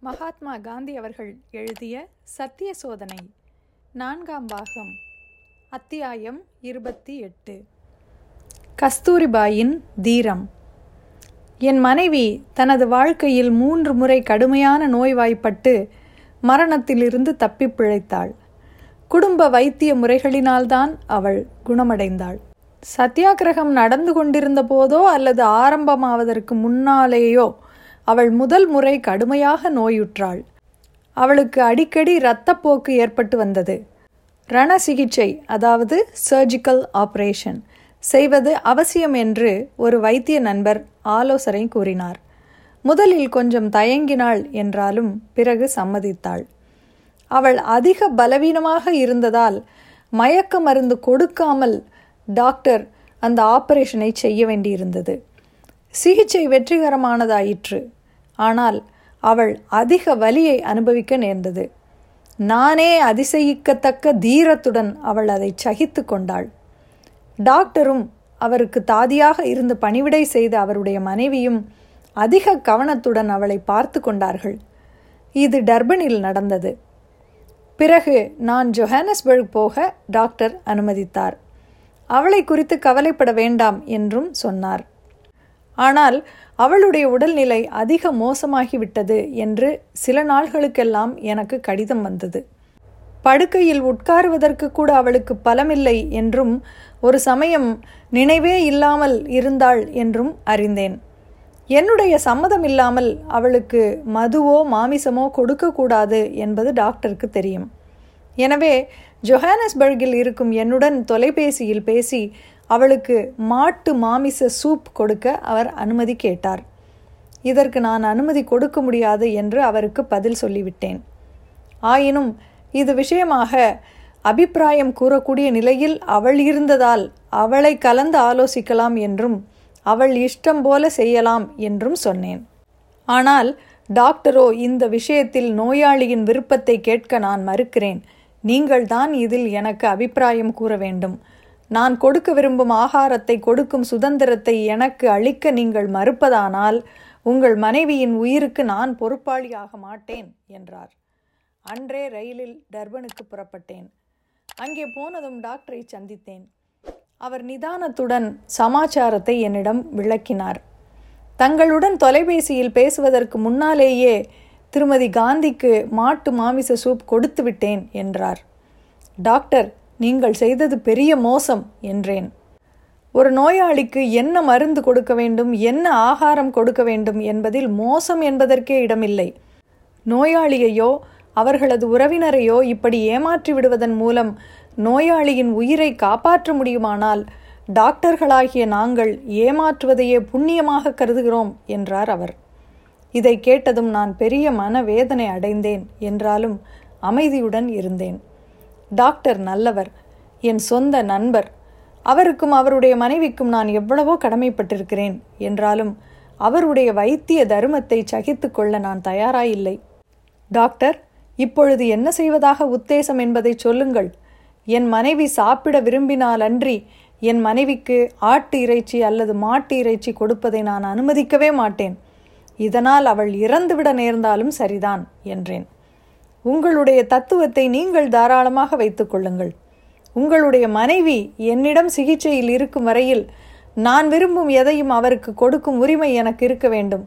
மகாத்மா காந்தி அவர்கள் எழுதிய சத்திய சோதனை நான்காம் பாகம் அத்தியாயம் இருபத்தி எட்டு. கஸ்தூரிபாயின் தீரம். என் மனைவி தனது வாழ்க்கையில் மூன்று முறை கடுமையான நோய்வாய்ப்பட்டு மரணத்திலிருந்து தப்பிப் பிழைத்தாள். குடும்ப வைத்திய முறைகளினால்தான் அவள் குணமடைந்தாள். சத்தியாகிரகம் நடந்து கொண்டிருந்த போதோ அல்லது ஆரம்பமாவதற்கு முன்னாலேயோ அவள் முதல் முறை கடுமையாக நோயுற்றாள். அவளுக்கு அடிக்கடி இரத்தப்போக்கு ஏற்பட்டு வந்தது. ரண சிகிச்சை அதாவது சர்ஜிக்கல் ஆபரேஷன் செய்வது அவசியம் என்று ஒரு வைத்திய நண்பர் ஆலோசனை கூறினார். முதலில் கொஞ்சம் தயங்கினாள் என்றாலும் பிறகு சம்மதித்தாள். அவள் அதிக பலவீனமாக இருந்ததால் மயக்க மருந்து கொடுக்காமல் டாக்டர் அந்த ஆபரேஷனை செய்ய வேண்டியிருந்தது. சிகிச்சை வெற்றிகரமானதாயிற்று. ஆனால் அவள் அதிக வலியை அனுபவிக்க நேர்ந்தது. நானே அதிசயிக்கத்தக்க தீரத்துடன் அவள் அதை சகித்து கொண்டாள். டாக்டரும் அவருக்கு தாதியாக இருந்து பணிவிடை செய்த அவருடைய மனைவியும் அதிக கவனத்துடன் அவளை பார்த்து கொண்டார்கள். இது டர்பனில் நடந்தது. பிறகு நான் ஜொஹானஸ்பர்க் போக டாக்டர் அனுமதித்தார். அவளை குறித்து கவலைப்பட வேண்டாம் என்றும் சொன்னார். ஆனால் அவளுடைய உடல்நிலை அதிக மோசமாகிவிட்டது என்று சில நாள்களுக்கெல்லாம் எனக்கு கடிதம் வந்தது. படுக்கையில் உட்காருவதற்கு கூட அவளுக்கு பலமில்லை என்றும் ஒரு சமயம் நினைவே இல்லாமல் இருந்தாள் என்றும் அறிந்தேன். என்னுடைய சம்மதம் இல்லாமல் அவளுக்கு மதுவோ மாமிசமோ கொடுக்கக்கூடாது என்பது டாக்டருக்கு தெரியும். எனவே ஜொஹானஸ்பர்கில் இருக்கும் என்னுடன் தொலைபேசியில் பேசி அவளுக்கு மாட்டு மாமிச சூப் கொடுக்க அவர் அனுமதி கேட்டார். இதற்கு நான் அனுமதி கொடுக்க முடியாது என்று அவருக்கு பதில் சொல்லிவிட்டேன். ஆயினும் இது விஷயமாக அபிப்பிராயம் கூறக்கூடிய நிலையில் அவள் இருந்ததால் அவளை கலந்து ஆலோசிக்கலாம் என்றும் அவள் இஷ்டம் போல செய்யலாம் என்றும் சொன்னேன். ஆனால் டாக்டரோ இந்த விஷயத்தில் நோயாளியின் விருப்பத்தை கேட்க நான் மறுக்கிறேன். நீங்கள்தான் இதில் எனக்கு அபிப்பிராயம் கூற வேண்டும். நான் கொடுக்க விரும்பும் ஆகாரத்தை கொடுக்கும் சுதந்திரத்தை எனக்கு அளிக்க நீங்கள் மறுப்பதானால் உங்கள் மனைவியின் உயிருக்கு நான் பொறுப்பாளியாக மாட்டேன் என்றார். அன்றே ரயிலில் டர்பனுக்கு புறப்பட்டேன். அங்கே போனதும் டாக்டரை சந்தித்தேன். அவர் நிதானத்துடன் சமாச்சாரத்தை என்னிடம் விளக்கினார். தங்களுடன் தொலைபேசியில் பேசுவதற்கு முன்னாலேயே திருமதி காந்திக்கு மாட்டு மாமிச சூப் கொடுத்து விட்டேன் என்றார். டாக்டர் நீங்கள் செய்தது பெரிய மோசம் என்றேன். ஒரு நோயாளிக்கு என்ன மருந்து கொடுக்க வேண்டும் என்ன ஆகாரம் கொடுக்க வேண்டும் என்பதில் மோசம் என்பதற்கே இடமில்லை. நோயாளியையோ அவர்களது உறவினரையோ இப்படி ஏமாற்றி விடுவதன் மூலம் நோயாளியின் உயிரை காப்பாற்ற முடியுமானால் டாக்டர்களாகிய நாங்கள் ஏமாற்றுவதையே புண்ணியமாக கருதுகிறோம் என்றார் அவர். இதை கேட்டதும் நான் பெரிய மனவேதனை அடைந்தேன் என்றாலும் அமைதியுடன் இருந்தேன். டாக்டர் நல்லவர் என் சொந்த நண்பர். அவருக்கும் அவருடைய மனைவிக்கும் நான் எவ்வளவோ கடமைப்பட்டிருக்கிறேன் என்றாலும் அவருடைய வைத்திய தர்மத்தை சகித்து கொள்ள நான் தயாராயில்லை. டாக்டர் இப்பொழுது என்ன செய்வதாக உத்தேசம் என்பதை சொல்லுங்கள். என் மனைவி சாப்பிட விரும்பினால் அன்றி என் மனைவிக்கு ஆட்டு இறைச்சி அல்லது மாட்டு இறைச்சி கொடுப்பதை நான் அனுமதிக்கவே மாட்டேன். இதனால் அவள் இறந்துவிட நேர்ந்தாலும் சரிதான் என்றேன். உங்களுடைய தத்துவத்தை நீங்கள் தாராளமாக வைத்துக் கொள்ளுங்கள். உங்களுடைய மனைவி என்னிடம் சிகிச்சையில் இருக்கும் வரையில் நான் விரும்பும் எதையும் அவருக்கு கொடுக்கும் உரிமை எனக்கு இருக்க வேண்டும்.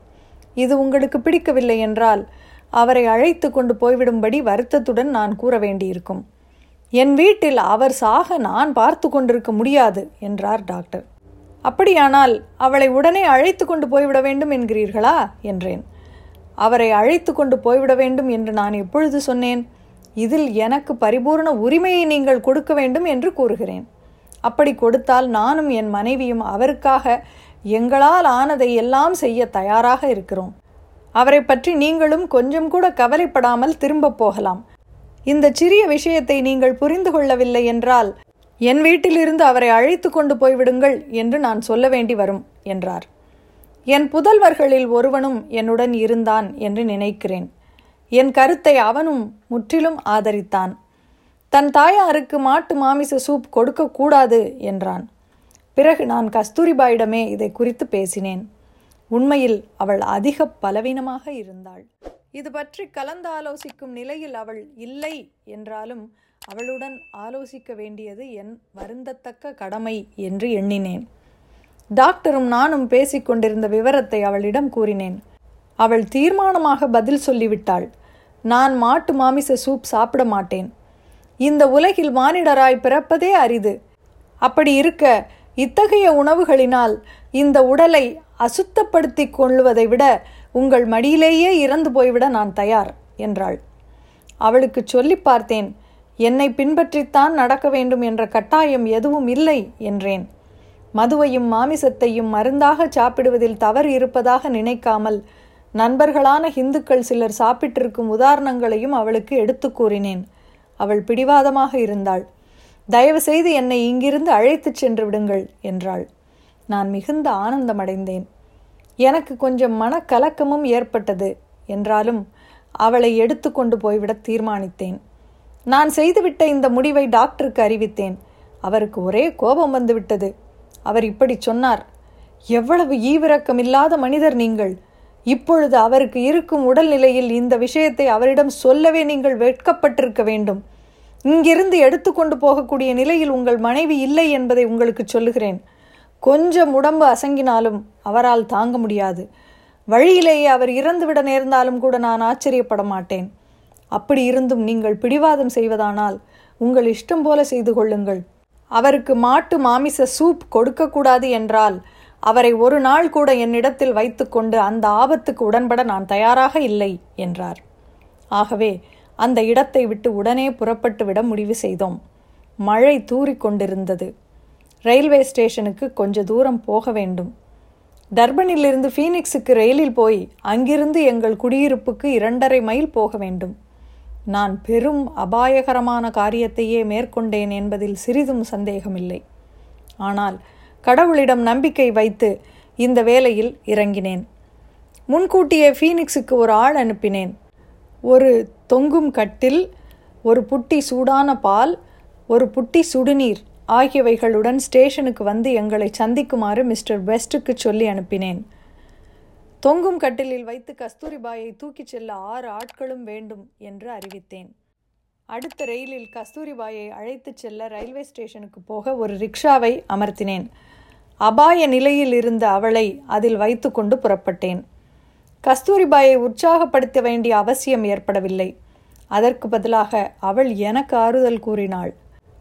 இது உங்களுக்கு பிடிக்கவில்லை என்றால் அவரை அழைத்து கொண்டு போய்விடும்படி வருத்தத்துடன் நான் கூற வேண்டியிருக்கும். என் வீட்டில் அவர் சாக நான் பார்த்து கொண்டிருக்க முடியாது என்றார் டாக்டர். அப்படியானால் அவளை உடனே அழைத்து கொண்டு போய்விட வேண்டும் என்கிறீர்களா? என்றேன். அவரை அழைத்து கொண்டு போய்விட வேண்டும் என்று நான் எப்பொழுது சொன்னேன்? இதில் எனக்கு பரிபூர்ண உரிமையை நீங்கள் கொடுக்க வேண்டும் என்று கூறுகிறேன். அப்படி கொடுத்தால் நானும் என் மனைவியும் அவருக்காக எங்களால் ஆனதை எல்லாம் செய்ய தயாராக இருக்கிறோம். அவரை பற்றி நீங்களும் கொஞ்சம் கூட கவலைப்படாமல் திரும்ப போகலாம். இந்த சிறிய விஷயத்தை நீங்கள் புரிந்து கொள்ளவில்லை என்றால் என் வீட்டிலிருந்து அவரை அழைத்து கொண்டு போய்விடுங்கள் என்று நான் சொல்ல வேண்டி வரும் என்றார். என் புதல்வர்களில் ஒருவனும் என்னுடன் இருந்தான் என்று நினைக்கிறேன். என் கருத்தை அவனும் முற்றிலும் ஆதரித்தான். தன் தாயாருக்கு மாட்டு மாமிச சூப் கொடுக்கக்கூடாது என்றான். பிறகு நான் கஸ்தூரிபாயிடமே இதை குறித்து பேசினேன். உண்மையில் அவள் அதிக பலவீனமாக இருந்தாள். இது பற்றி கலந்தாலோசிக்கும் நிலையில் அவள் இல்லை என்றாலும் அவளுடன் ஆலோசிக்க வேண்டியது என் வருந்தத்தக்க கடமை என்று எண்ணினேன். டாக்டரும் நானும் பேசிக்கொண்டிருந்த விவரத்தை அவளிடம் கூறினேன். அவள் தீர்மானமாக பதில் சொல்லிவிட்டாள். நான் மாட்டு மாமிச சூப் சாப்பிட மாட்டேன். இந்த உலகில் மானிடராய் பிறப்பதே அரிது. அப்படி இருக்க இத்தகைய உணவுகளினால் இந்த உடலை அசுத்தப்படுத்தி கொள்வதை விட உங்கள் மடியிலேயே இறந்து போய்விட நான் தயார் என்றாள். அவளுக்கு சொல்லி பார்த்தேன் என்னை பின்பற்றித்தான் நடக்க வேண்டும் என்ற கட்டாயம் எதுவும் இல்லை என்றேன். மதுவையும் மாமிசத்தையும் மருந்தாக சாப்பிடுவதில் தவறு இருப்பதாக நினைக்காமல் நண்பர்களான ஹிந்துக்கள் சிலர் சாப்பிட்டிருக்கும் உதாரணங்களையும் அவளுக்கு எடுத்து கூறினேன். அவள் பிடிவாதமாக இருந்தாள். தயவு செய்து என்னை இங்கிருந்து அழைத்துச் சென்று விடுங்கள் என்றாள். நான் மிகுந்த ஆனந்தமடைந்தேன். எனக்கு கொஞ்சம் மனக்கலக்கமும் ஏற்பட்டது என்றாலும் அவளை எடுத்து கொண்டு போய்விட தீர்மானித்தேன். நான் செய்துவிட்ட இந்த முடிவை டாக்டருக்கு அறிவித்தேன். அவருக்கு ஒரே கோபம் வந்துவிட்டது. அவர் இப்படி சொன்னார். எவ்வளவு ஈவிரக்கமில்லாத மனிதர் நீங்கள். இப்பொழுது அவருக்கு இருக்கும் உடல்நிலையில் இந்த விஷயத்தை அவரிடம் சொல்லவே நீங்கள் வெட்கப்பட்டிருக்க வேண்டும். இங்கிருந்து எடுத்துக்கொண்டு போகக்கூடிய நிலையில் உங்கள் மனைவி இல்லை என்பதை உங்களுக்கு சொல்லுகிறேன். கொஞ்சம் உடம்பு அசங்கினாலும் அவரால் தாங்க முடியாது. வழியிலேயே அவர் இறந்துவிட நேர்ந்தாலும் கூட நான் ஆச்சரியப்பட மாட்டேன். அப்படி இருந்தும் நீங்கள் பிடிவாதம் செய்வதானால் உங்கள் இஷ்டம் போல செய்து கொள்ளுங்கள். அவருக்கு மாட்டு மாமிச சூப் கொடுக்கக்கூடாது என்றால் அவரை ஒரு நாள் கூட என்னிடத்தில் வைத்துக்கொண்டு அந்த ஆபத்துக்கு உடன்பட நான் தயாராக இல்லை என்றார். ஆகவே அந்த இடத்தை விட்டு உடனே புறப்பட்டு விட முடிவு செய்தோம். மழை தூறிக்கொண்டிருந்தது. ரயில்வே ஸ்டேஷனுக்கு கொஞ்ச தூரம் போக வேண்டும். டர்பனிலிருந்து ஃபீனிக்ஸுக்கு ரயிலில் போய் அங்கிருந்து எங்கள் குடியிருப்புக்கு இரண்டரை மைல் போக வேண்டும். நான் பெரும் அபாயகரமான காரியத்தையே மேற்கொண்டேன் என்பதில் சிறிதும் சந்தேகமில்லை. ஆனால் கடவுளிடம் நம்பிக்கை வைத்து இந்த வேலையில் இறங்கினேன். முன்கூட்டியே ஃபீனிக்ஸுக்கு ஒரு ஆள் அனுப்பினேன். ஒரு தொங்கும் கட்டில் ஒரு புட்டி சூடான பால் ஒரு புட்டி சுடுநீர் ஆகியவைகளுடன் ஸ்டேஷனுக்கு வந்து எங்களை சந்திக்குமாறு மிஸ்டர் பெஸ்ட்டுக்கு சொல்லி அனுப்பினேன். தொங்கும் கட்டிலில் வைத்து கஸ்தூரிபாயை தூக்கிச் செல்ல ஆறு ஆட்களும் வேண்டும் என்று அறிவித்தேன். அடுத்த ரயிலில் கஸ்தூரிபாயை அழைத்துச் செல்ல ரயில்வே ஸ்டேஷனுக்கு போக ஒரு ரிக்ஷாவை அமர்த்தினேன். அபாய நிலையில் இருந்த அவளை அதில் வைத்துக்கொண்டு புறப்பட்டேன். கஸ்தூரிபாயை உற்சாகப்படுத்த வேண்டிய அவசியம் ஏற்படவில்லை. அதற்கு பதிலாக அவள் எனக்கு ஆறுதல் கூறினாள்.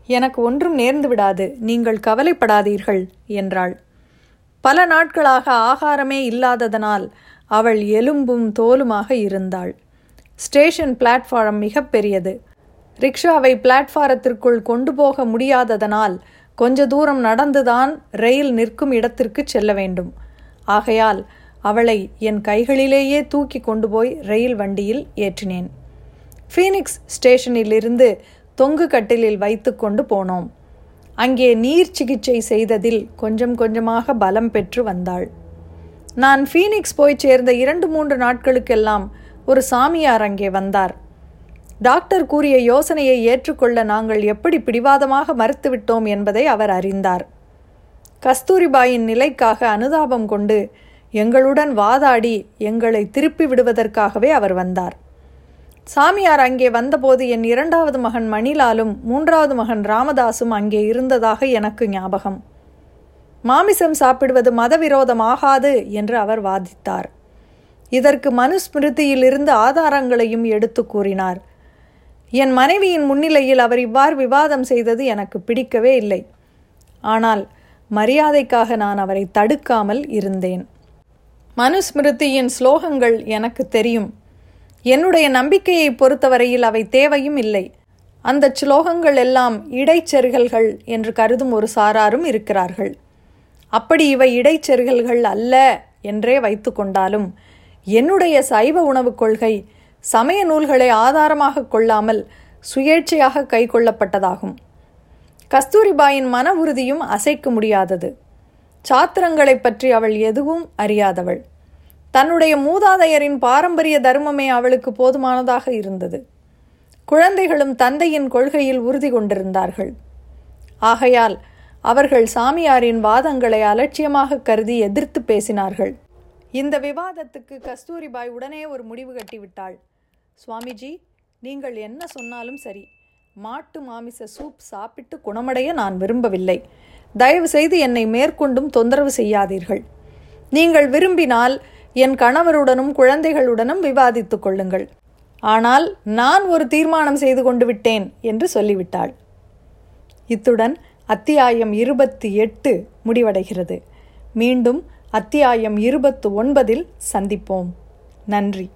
எனக்கு ஒன்றும் நேர்ந்து விடாது. நீங்கள் கவலைப்படாதீர்கள் என்றாள். பல நாட்களாக ஆகாரமே இல்லாததனால் அவள் எலும்பும் தோலுமாக இருந்தாள். ஸ்டேஷன் பிளாட்ஃபாரம் மிகப்பெரியது ரிக்ஷாவை பிளாட்ஃபாரத்திற்குள் கொண்டு போக முடியாததனால் கொஞ்ச தூரம் நடந்துதான் ரயில் நிற்கும் இடத்திற்கு செல்ல வேண்டும். ஆகையால் அவளை என் கைகளிலேயே தூக்கி கொண்டு போய் ரயில் வண்டியில் ஏற்றினேன். ஃபீனிக்ஸ் ஸ்டேஷனிலிருந்து தொங்கு கட்டிலில் வைத்து கொண்டு போனோம். அங்கே நீர் சிகிச்சை செய்ததில் கொஞ்சம் கொஞ்சமாக பலம் பெற்று வந்தாள். நான் ஃபீனிக்ஸ் போய் சேர்ந்த இரண்டு மூன்று நாட்களுக்கெல்லாம் ஒரு சாமியார் அங்கே வந்தார். டாக்டர் கூறிய யோசனையை ஏற்றுக்கொள்ள நாங்கள் எப்படி பிடிவாதமாக மறுத்துவிட்டோம் என்பதை அவர் அறிந்தார். கஸ்தூரிபாயின் நிலைக்காக அனுதாபம் கொண்டு எங்களுடன் வாதாடி எங்களை திருப்பி விடுவதற்காகவே அவர் வந்தார். சாமியார் அங்கே வந்தபோது என் இரண்டாவது மகன் மணிலாலும் மூன்றாவது மகன் ராமதாசும் அங்கே இருந்ததாக எனக்கு ஞாபகம். மாமிசம் சாப்பிடுவது மதவிரோதமாகாது என்று அவர் வாதித்தார். இதற்கு மனுஸ்மிருதியிலிருந்து ஆதாரங்களையும் எடுத்து கூறினார். என் மனைவியின் முன்னிலையில் அவர் இவ்வாறு விவாதம் செய்தது எனக்கு பிடிக்கவே இல்லை. ஆனால் மரியாதைக்காக நான் அவரை தடுக்காமல் இருந்தேன். மனுஸ்மிருதியின் ஸ்லோகங்கள் எனக்கு தெரியும். என்னுடைய நம்பிக்கையை பொறுத்தவரையில் அவை தேவையும் இல்லை. அந்த ஸ்லோகங்கள் எல்லாம் இடைச்செருகல்கள் என்று கருதும் ஒரு சாராரும் இருக்கிறார்கள். அப்படி இவை இடைச்செருகல்கள் அல்ல என்றே வைத்து கொண்டாலும் என்னுடைய சைவ உணவுக் கொள்கை சமய நூல்களை ஆதாரமாக கொள்ளாமல் சுயேட்சையாக கை கொள்ளப்பட்டதாகும் கஸ்தூரிபாயின் மன உறுதியும் அசைக்க முடியாதது. சாத்திரங்களை பற்றி அவள் எதுவும் அறியாதவள். தன்னுடைய மூதாதையரின் பாரம்பரிய தர்மமே அவளுக்கு போதுமானதாக இருந்தது. குழந்தைகளும் தந்தையின் கொள்கையில் உறுதி கொண்டிருந்தார்கள். ஆகையால் அவர்கள் சாமியாரின் வாதங்களை அலட்சியமாக கருதி எதிர்த்து பேசினார்கள். இந்த விவாதத்துக்கு கஸ்தூரிபாய் உடனே ஒரு முடிவு கட்டிவிட்டாள். சுவாமிஜி நீங்கள் என்ன சொன்னாலும் சரி. மாட்டு மாமிச சூப் சாப்பிட்டு குணமடைய நான் விரும்பவில்லை. தயவு செய்து என்னை மேற்கொண்டும் தொந்தரவு செய்யாதீர்கள். நீங்கள் விரும்பினால் என் கணவருடனும் குழந்தைகளுடனும் விவாதித்துக் கொள்ளுங்கள். ஆனால் நான் ஒரு தீர்மானம் செய்து கொண்டு விட்டேன் என்று சொல்லிவிட்டாள். இத்துடன் அத்தியாயம் இருபத்தி எட்டு முடிவடைகிறது. மீண்டும் அத்தியாயம் இருபத்து ஒன்பதில் சந்திப்போம். நன்றி.